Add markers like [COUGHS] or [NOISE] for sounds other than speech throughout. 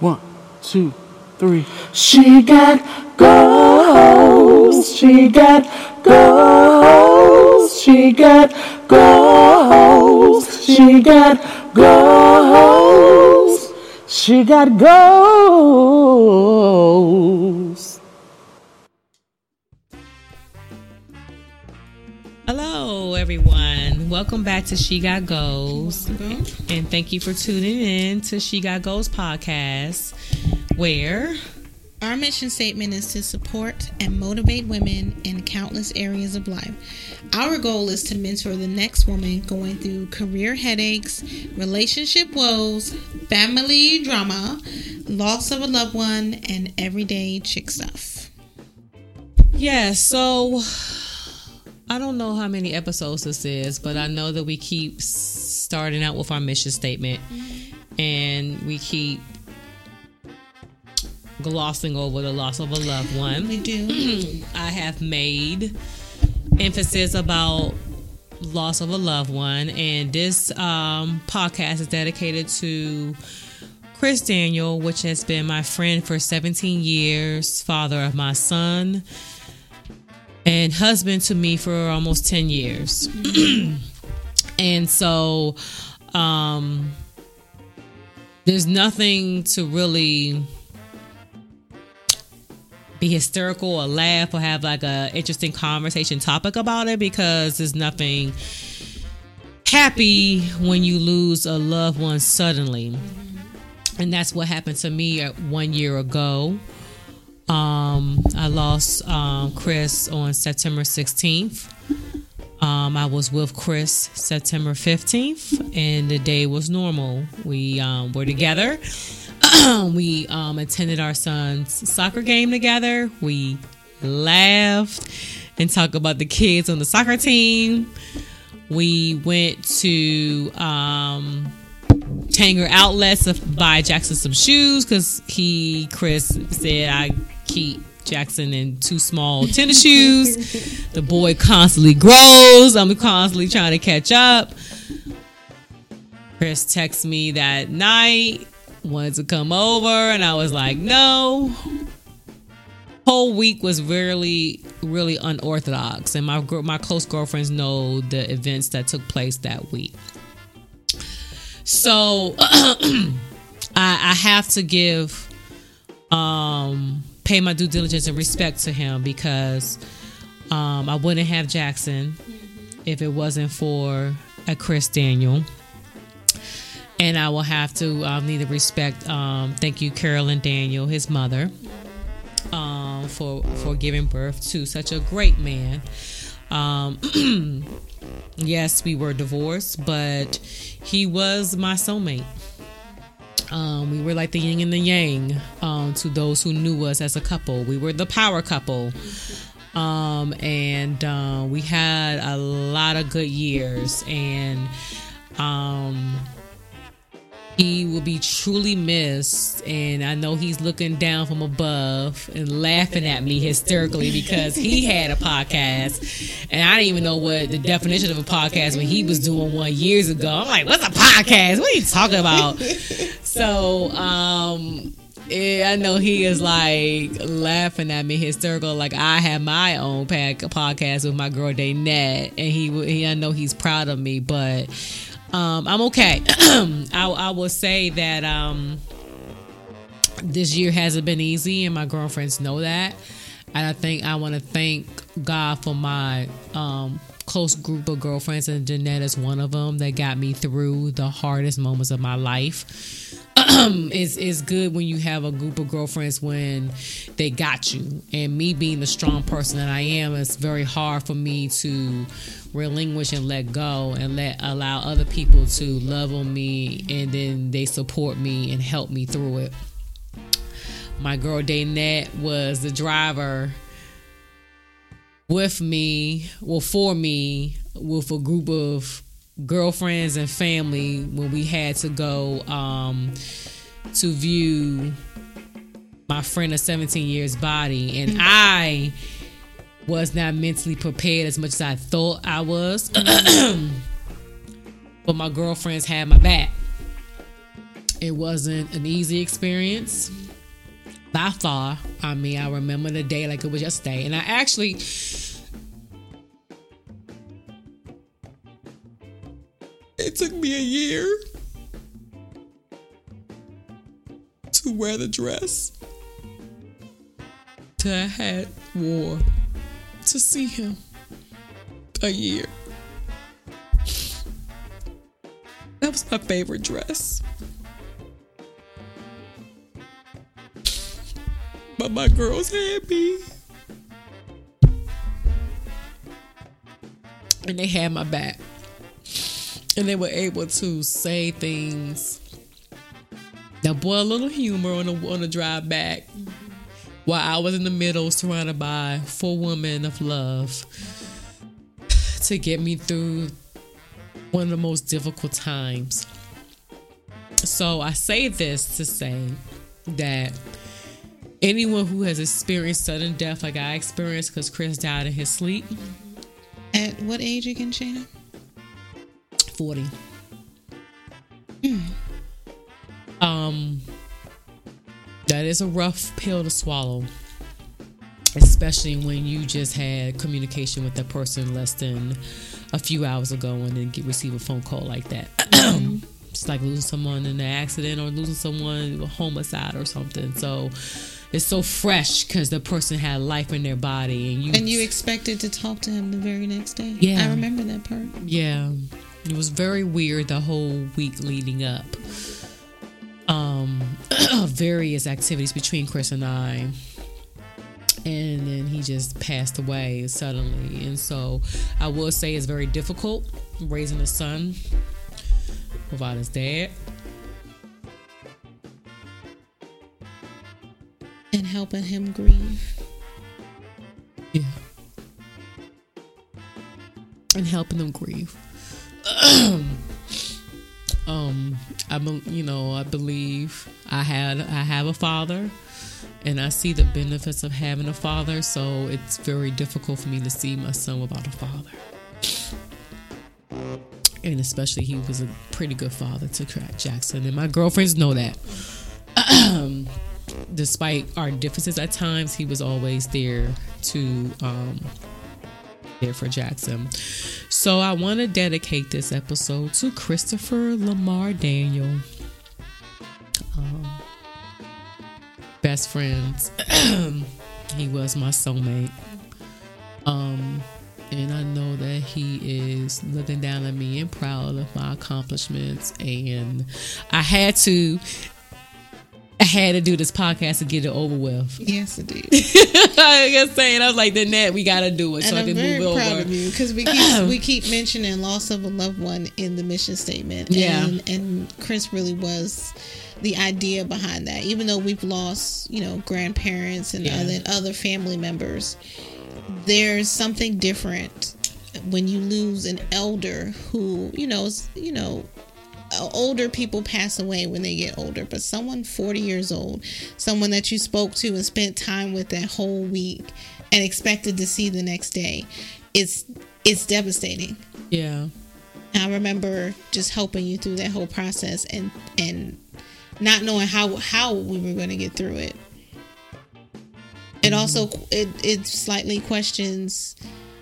One, two, three. She got goals. She got goals. She got goals. She got goals. She got goals. Hello, everyone. Welcome back to She Got Goals. And thank you for tuning in to She Got Goals podcast, where Our mission statement is to support and motivate women in countless areas of life. Our goal is to mentor the next woman going through career headaches, relationship woes, family drama, loss of a loved one, and everyday chick stuff. Yeah, so I don't know how many episodes this is, but I know that we keep starting out with our mission statement and we keep glossing over the loss of a loved one. We do. [CLEARS THROAT] I have made emphasis about loss of a loved one, and this um, podcast is dedicated to Chris Daniel, which has been my friend for 17 years, father of my son, and husband to me for almost 10 years. [CLEARS THROAT] and so, um, there's nothing to really be hysterical or laugh or have like a interesting conversation topic about it because there's nothing happy when you lose a loved one suddenly and that's what happened to me uh, one year ago um, i lost um, chris on september 16th um, i was with chris september 15th and the day was normal we um, were together [CLEARS THROAT] we um, attended our son's soccer game together. We laughed and talked about the kids on the soccer team. We went to um, Tanger Outlets to buy Jackson some shoes because he, Chris, said I keep Jackson in two small tennis shoes. The boy constantly grows. I'm constantly trying to catch up. Chris texts me that night wanted to come over and I was like, no. Whole week was really, really unorthodox, and my my close girlfriends know the events that took place that week. So [CLEARS THROAT] I, I have to give, um, pay my due diligence and respect to him because um, I wouldn't have Jackson if it wasn't for a Chris Daniel and I will have to um, need to respect. Um, thank you, Carolyn Daniel, his mother, um, for for giving birth to such a great man. Um, [CLEARS THROAT] yes, we were divorced, but he was my soulmate. Um, we were like the yin and the yang um, to those who knew us as a couple. We were the power couple. Um, and uh, we had a lot of good years. And um, he will be truly missed and i know he's looking down from above and laughing at me hysterically because he had a podcast and i didn't even know what the definition of a podcast when he was doing one years ago i'm like what's a podcast what are you talking about so um yeah, I know he is like laughing at me hysterical. Like I have my own pack podcast with my girl Daynette, and he, he I know he's proud of me, but um, I'm okay. [CLEARS THROAT] I, I will say that um, this year hasn't been easy, and my girlfriends know that. And I think I want to thank God for my um, close group of girlfriends, and Jeanette is one of them that got me through the hardest moments of my life. [CLEARS THROAT] it's, it's good when you have a group of girlfriends when they got you. And me being the strong person that I am, it's very hard for me to relinquish and let go and let allow other people to love on me and then they support me and help me through it. My girl Daynette was the driver with me, well, for me, with a group of girlfriends and family when we had to go um, to view my friend of 17 years body and [LAUGHS] I was not mentally prepared as much as I thought I was. [CLEARS THROAT] but my girlfriends had my back. It wasn't an easy experience by far. I mean, I remember the day like it was yesterday, and I actually. It took me a year to wear the dress to I had wore to see him a year. That was my favorite dress. But my girls had me. And they had my back. And they were able to say things that boy a little humor on the on the drive back. While I was in the middle, surrounded by four women of love to get me through one of the most difficult times. So I say this to say that anyone who has experienced sudden death like I experienced because Chris died in his sleep, At what age again, Shayna? 40. Um, that is a rough pill to swallow, especially when you just had communication with that person less than a few hours ago and then get receive a phone call like that. [CLEARS THROAT] it's like losing someone in an accident or losing someone a homicide or something. So it's so fresh because the person had life in their body and you And you expected to talk to him the very next day. Yeah. I remember that part. Yeah. It was very weird the whole week leading up. Um [CLEARS THROAT] various activities between Chris and I. And then he just passed away suddenly. And so I will say it's very difficult raising a son without his dad. And helping him grieve. Yeah. And helping them grieve. [COUGHS] um, I, bel- you know, I believe I had, I have a father, and I see the benefits of having a father. So it's very difficult for me to see my son without a father. And especially, he was a pretty good father to Craig Jackson, and my girlfriends know that. [COUGHS] Despite our differences at times, he was always there to um, there for Jackson. So I want to dedicate this episode to Christopher Lamar Daniel. Um, best friends. [CLEARS THROAT] he was my soulmate. Um, and I know that he is looking down at me and proud of my accomplishments. And I had to, had to do this podcast to get it over with. [LAUGHS] Yes, it did. I was saying, I was like, then that we gotta do it so and I I'm can very move proud over. of you because we keep [CLEARS THROAT] we keep mentioning loss of a loved one in the mission statement. Yeah. and, and Chris really was the idea behind that. Even though we've lost, you know, grandparents and Yeah. other other family members, there's something different when you lose an elder who, you know, is, you know. Uh, Older people pass away when they get older, but someone 40 years old, someone that you spoke to and spent time with that whole week and expected to see the next day, it's it's devastating. Yeah. I remember just helping you through that whole process and and not knowing how how we were going to get through it. It also it it slightly questions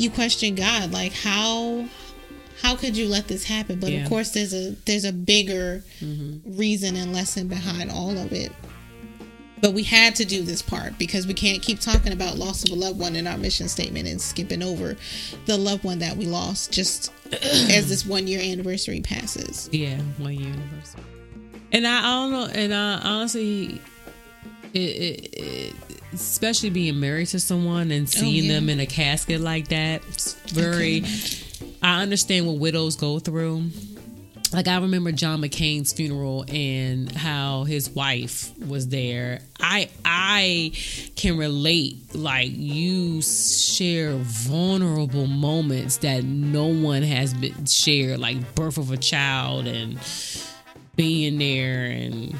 you question God like how how could you let this happen? But Yeah. of course there's a there's a bigger mm-hmm. reason and lesson behind all of it. But we had to do this part because we can't keep talking about loss of a loved one in our mission statement and skipping over the loved one that we lost just [CLEARS THROAT] as this one year anniversary passes. Yeah, one year anniversary. And I, I don't know, and I honestly, it, it, it, especially being married to someone and oh, seeing yeah. them in a casket like that, it's very. I understand what widows go through. Like I remember John McCain's funeral and how his wife was there. I I can relate. Like you share vulnerable moments that no one has been shared, like birth of a child and being there and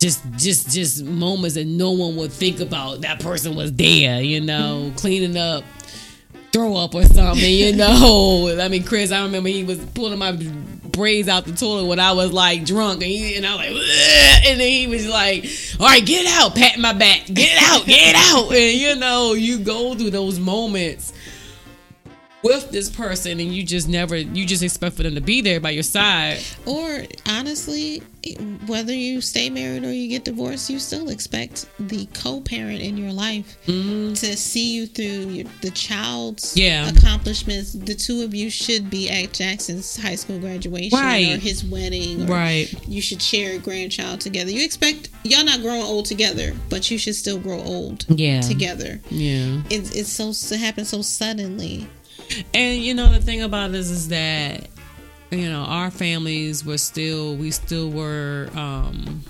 just just just moments that no one would think about that person was there you know cleaning up throw up or something you know. [LAUGHS] I mean chris i remember he was pulling my braids out the toilet when I was like drunk, and, he, and I was like, "Ugh," and then he was like, "All right, get out, pat my back, get out, get out," [LAUGHS] and you know, you go through those moments with this person, and you just never, you just expect for them to be there by your side. Or honestly, whether you stay married or you get divorced, you still expect the co-parent in your life mm-hmm. to see you through your, the child's Yeah. accomplishments. The two of you should be at Jackson's high school graduation or Right. his wedding. Or Right. You should share a grandchild together. You expect y'all not growing old together, but you should still grow old Yeah. together. Yeah. It's it's so it happens so suddenly. And you know the thing about this is that you know our families were still we still were um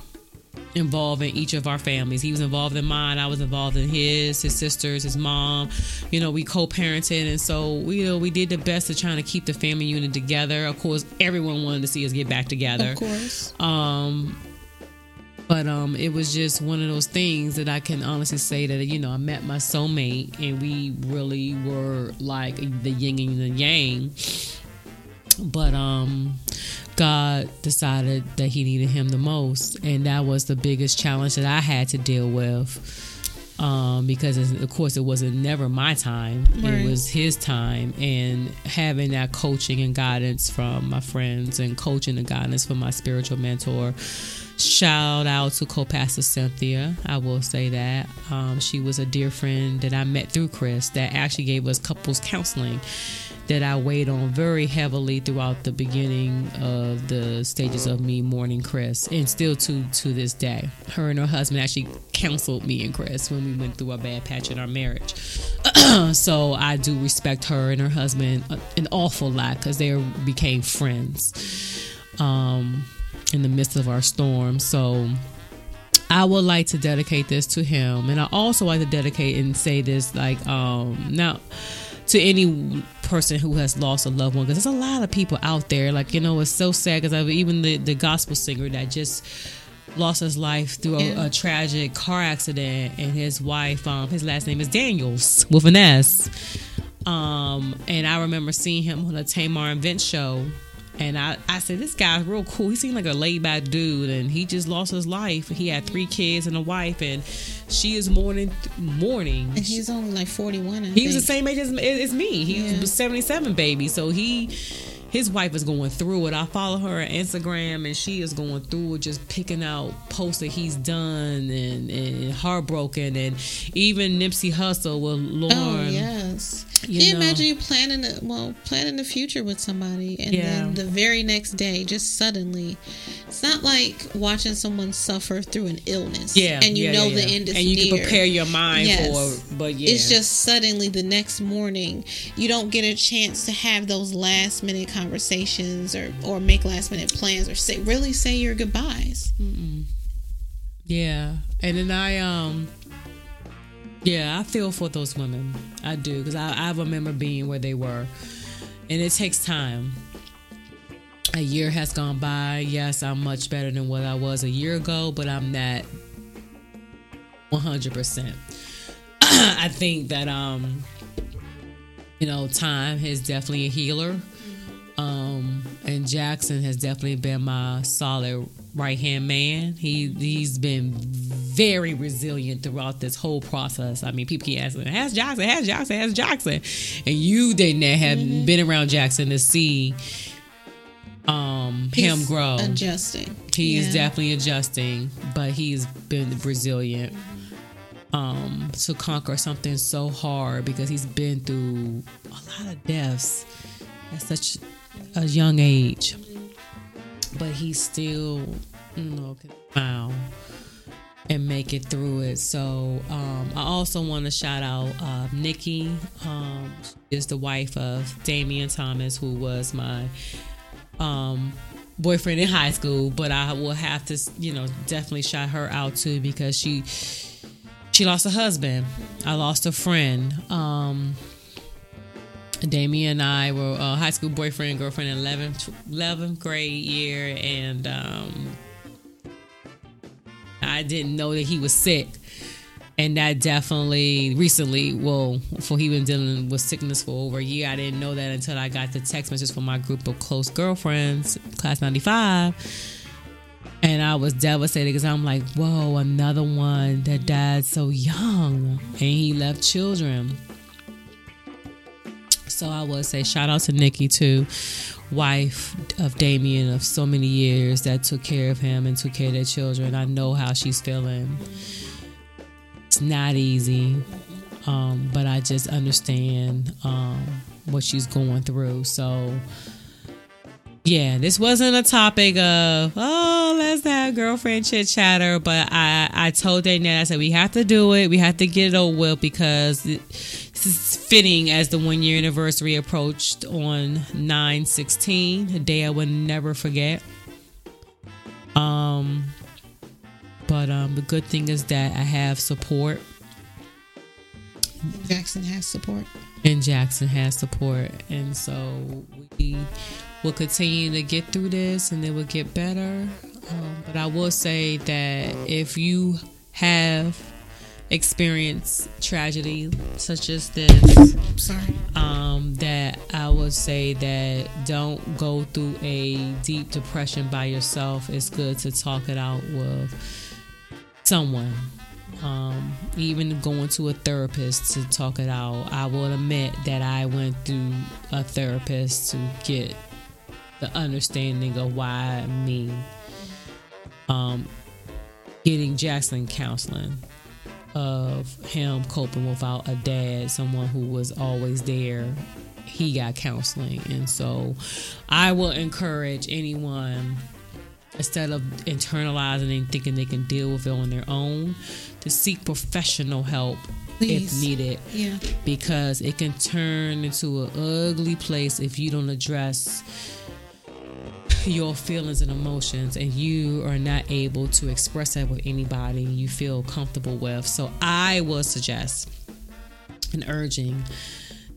involved in each of our families. He was involved in mine, I was involved in his, his sisters, his mom. You know, we co-parented and so we you know we did the best to trying to keep the family unit together. Of course, everyone wanted to see us get back together. Of course. Um, but um, it was just one of those things that I can honestly say that you know I met my soulmate and we really were like the yin and the yang. But um, God decided that He needed him the most, and that was the biggest challenge that I had to deal with. Um, because of course it wasn't never my time; Right. it was his time, and having that coaching and guidance from my friends, and coaching and guidance from my spiritual mentor. Shout out to co-pastor Cynthia. I will say that um, she was a dear friend that I met through Chris that actually gave us couples counseling that I weighed on very heavily throughout the beginning of the stages of me mourning Chris, and still to to this day. Her and her husband actually counseled me and Chris when we went through a bad patch in our marriage. [CLEARS THROAT] so I do respect her and her husband an awful lot because they became friends um, in the midst of our storm. So. I would like to dedicate this to him, and I also like to dedicate and say this like um now to any person who has lost a loved one because there's a lot of people out there like you know it's so sad because I've even the the gospel singer that just lost his life through a, a tragic car accident and his wife um his last name is Daniels with an S um and I remember seeing him on a Tamar and Vince show and I, I said, this guy's real cool. He seemed like a laid back dude, and he just lost his life. He had three kids and a wife, and she is mourning. mourning. And he's only like 41. I He was the same age as, as me. He Yeah. was 77 baby. So he his wife is going through it. I follow her on Instagram and she is going through it, just picking out posts that he's done and, and heartbroken and even Nipsey Hussle with Lauren. Oh yes. You Can you know. imagine you planning a, well planning the future with somebody and Yeah. then the very next day just suddenly it's not like watching someone suffer through an illness. Yeah, And you yeah, know yeah, the end is and you near. can prepare your mind Yes. for. But yeah, It's just suddenly the next morning you don't get a chance to have those last minute conversations or or make last minute plans or say really say your goodbyes. Yeah, and then I um, yeah, I feel for those women. I do because I, I remember being where they were, and it takes time. A year has gone by. Yes, I'm much better than what I was a year ago, but I'm not 100. percent [CLEARS THROAT] I think that um, you know, time is definitely a healer. Um, and Jackson has definitely been my solid right hand man. He he's been very resilient throughout this whole process. I mean, people keep asking, "Has Jackson? Has Jackson? Has Jackson?" And you didn't have been around Jackson to see um him He's grow. Adjusting. He is definitely adjusting, but he's been resilient um, to conquer something so hard because he's been through a lot of deaths at such a young age. But he's still, you know, smile and make it through it. So um, I also want to shout out uh, Nikki. Um, is the wife of Damian Thomas, who was my um, boyfriend in high school. But I will have to, you know, definitely shout her out too because she she lost a husband. I lost a friend. Um, Damien and I were uh, high school boyfriend and girlfriend in 11th, 11th grade year, and um, I didn't know that he was sick and that definitely recently, well, for he been dealing with sickness for over a year. I didn't know that until I got the text message from my group of close girlfriends, class ninety five. And I was devastated because I'm like, whoa, another one that died so young and he left children. So I would say shout out to Nikki too, wife of Damien of so many years that took care of him and took care of their children. I know how she's feeling. It's not easy, um, but I just understand um, what she's going through. So yeah, this wasn't a topic of oh let's have girlfriend chit chatter, but I I told Dana I said we have to do it, we have to get it over with because this is fitting as the one year anniversary approached on nine sixteen, a day I would never forget. Um, but um, the good thing is that I have support, Jackson has support. and Jackson has support, and so we will continue to get through this, and it will get better. Um, but I will say that if you have experienced tragedy such as this, Sorry. um, that I would say that don't go through a deep depression by yourself. It's good to talk it out with someone. Um, even going to a therapist to talk it out. I will admit that I went through a therapist to get the understanding of why me. Um, getting Jackson counseling of him coping without a dad, someone who was always there. He got counseling, and so I will encourage anyone instead of internalizing and thinking they can deal with it on their own to seek professional help Please. if needed Yeah. because it can turn into an ugly place if you don't address your feelings and emotions and you are not able to express that with anybody you feel comfortable with. So I would suggest and urging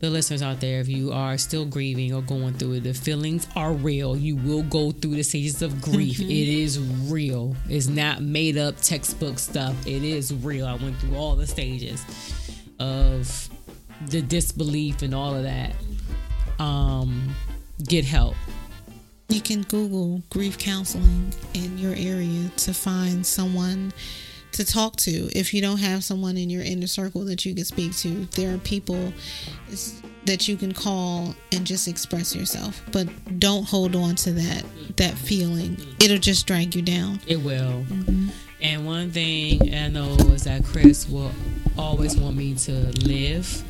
the listeners out there if you are still grieving or going through it the feelings are real. You will go through the stages of grief. It is real. It's not made up textbook stuff. It is real. I went through all the stages of the disbelief and all of that. Um get help You can Google grief counseling in your area to find someone to talk to. If you don't have someone in your inner circle that you can speak to, there are people that you can call and just express yourself. But don't hold on to that that feeling. It'll just drag you down. It will. Mm-hmm. And one thing I know is that Chris will always want me to live,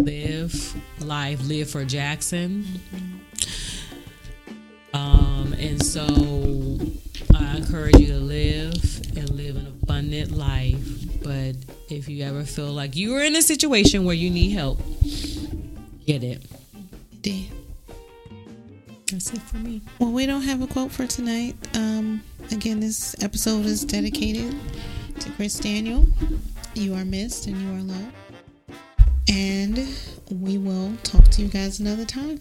live life, live for Jackson. Mm-hmm. Um, and so I encourage you to live and live an abundant life. But if you ever feel like you are in a situation where you need help, get it. Damn. That's it for me. Well, we don't have a quote for tonight. Um, again, this episode is dedicated to Chris Daniel. You are missed and you are loved. And we will talk to you guys another time.